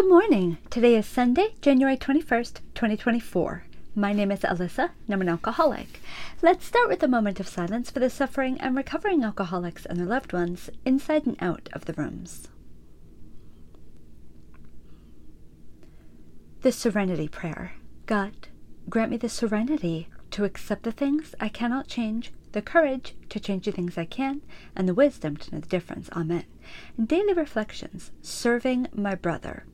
Good morning. Today is Sunday, January 21st, 2024. My name is Alyssa, and I'm an alcoholic. Let's start with a moment of silence for the suffering and recovering alcoholics and their loved ones inside and out of the rooms. The Serenity Prayer God, grant me the serenity to accept the things I cannot change, the courage to change the things I can, and the wisdom to know the difference. Amen. Daily Reflections Serving My Brother.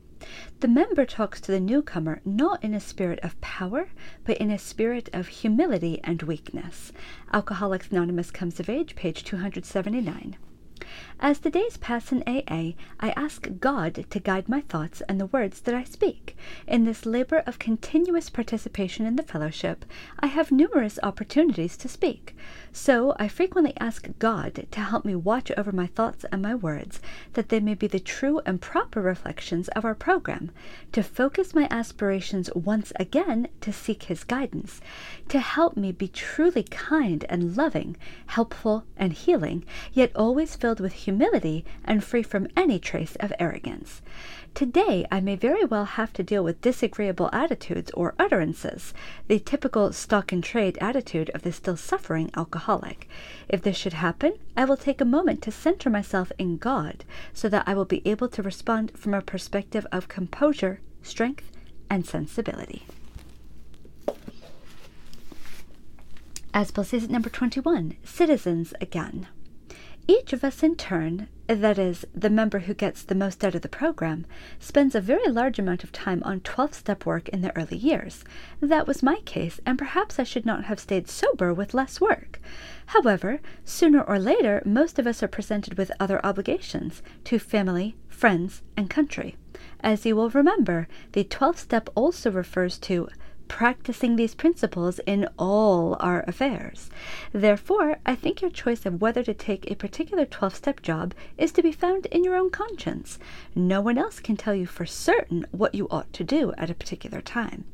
The member talks to the newcomer not in a spirit of power, but in a spirit of humility and weakness. Alcoholics Anonymous comes of age, page 279. As the days pass in AA, I ask God to guide my thoughts and the words that I speak. In this labor of continuous participation in the fellowship, I have numerous opportunities to speak. So I frequently ask God to help me watch over my thoughts and my words, that they may be the true and proper reflections of our program, to focus my aspirations once again to seek His guidance, to help me be truly kind and loving, helpful and healing, yet always filled with humility and free from any trace of arrogance. Today, I may very well have to deal with disagreeable attitudes or utterances, the typical stock and trade attitude of the still suffering alcoholic. If this should happen, I will take a moment to center myself in God so that I will be able to respond from a perspective of composure, strength, and sensibility. As Season number 21, Citizens Again. Each of us in turn, that is, the member who gets the most out of the program, spends a very large amount of time on 12 step work in the early years. That was my case, and perhaps I should not have stayed sober with less work. However, sooner or later, most of us are presented with other obligations to family, friends, and country. As you will remember, the 12 step also refers to practicing these principles in all our affairs. Therefore, I think your choice of whether to take a particular 12 step job is to be found in your own conscience. No one else can tell you for certain what you ought to do at a particular time.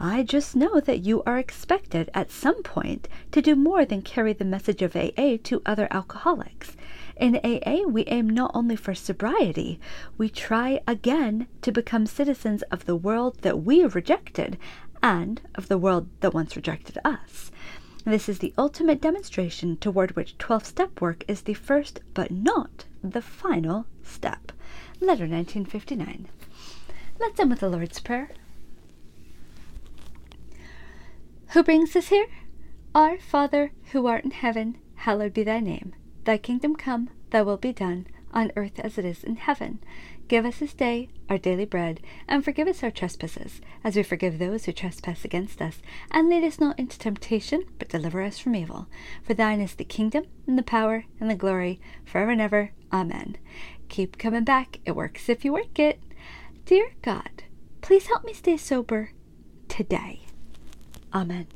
I just know that you are expected at some point to do more than carry the message of AA to other alcoholics. In AA, we aim not only for sobriety, we try again to become citizens of the world that we rejected and of the world that once rejected us. This is the ultimate demonstration toward which 12 step work is the first but not the final step. Letter 1959. Let's end with the Lord's Prayer. Who brings us here? Our Father, who art in heaven, hallowed be thy name. Thy kingdom come, thy will be done, on earth as it is in heaven. Give us this day our daily bread, and forgive us our trespasses, as we forgive those who trespass against us. And lead us not into temptation, but deliver us from evil. For thine is the kingdom, and the power, and the glory, forever and ever. Amen. Keep coming back. It works if you work it. Dear God, please help me stay sober today. Amen.